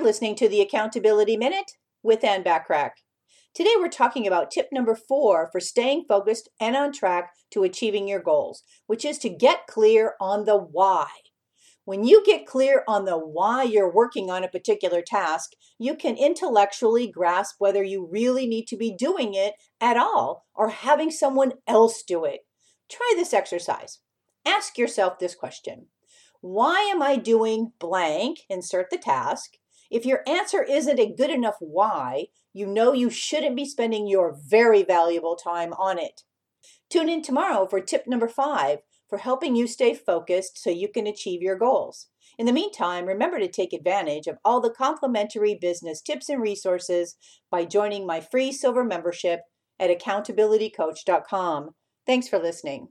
You're listening to the Accountability Minute with Anne Bachrach. Today we're talking about tip number four for staying focused and on track to achieving your goals, which is to get clear on the why. When you get clear on the why you're working on a particular task, you can intellectually grasp whether you really need to be doing it at all or having someone else do it. Try this exercise. Ask yourself this question Why am I doing blank? Insert the task. If your answer isn't a good enough why, you know you shouldn't be spending your very valuable time on it. Tune in tomorrow for tip number five for helping you stay focused so you can achieve your goals. In the meantime, remember to take advantage of all the complimentary business tips and resources by joining my free silver membership at accountabilitycoach.com. Thanks for listening.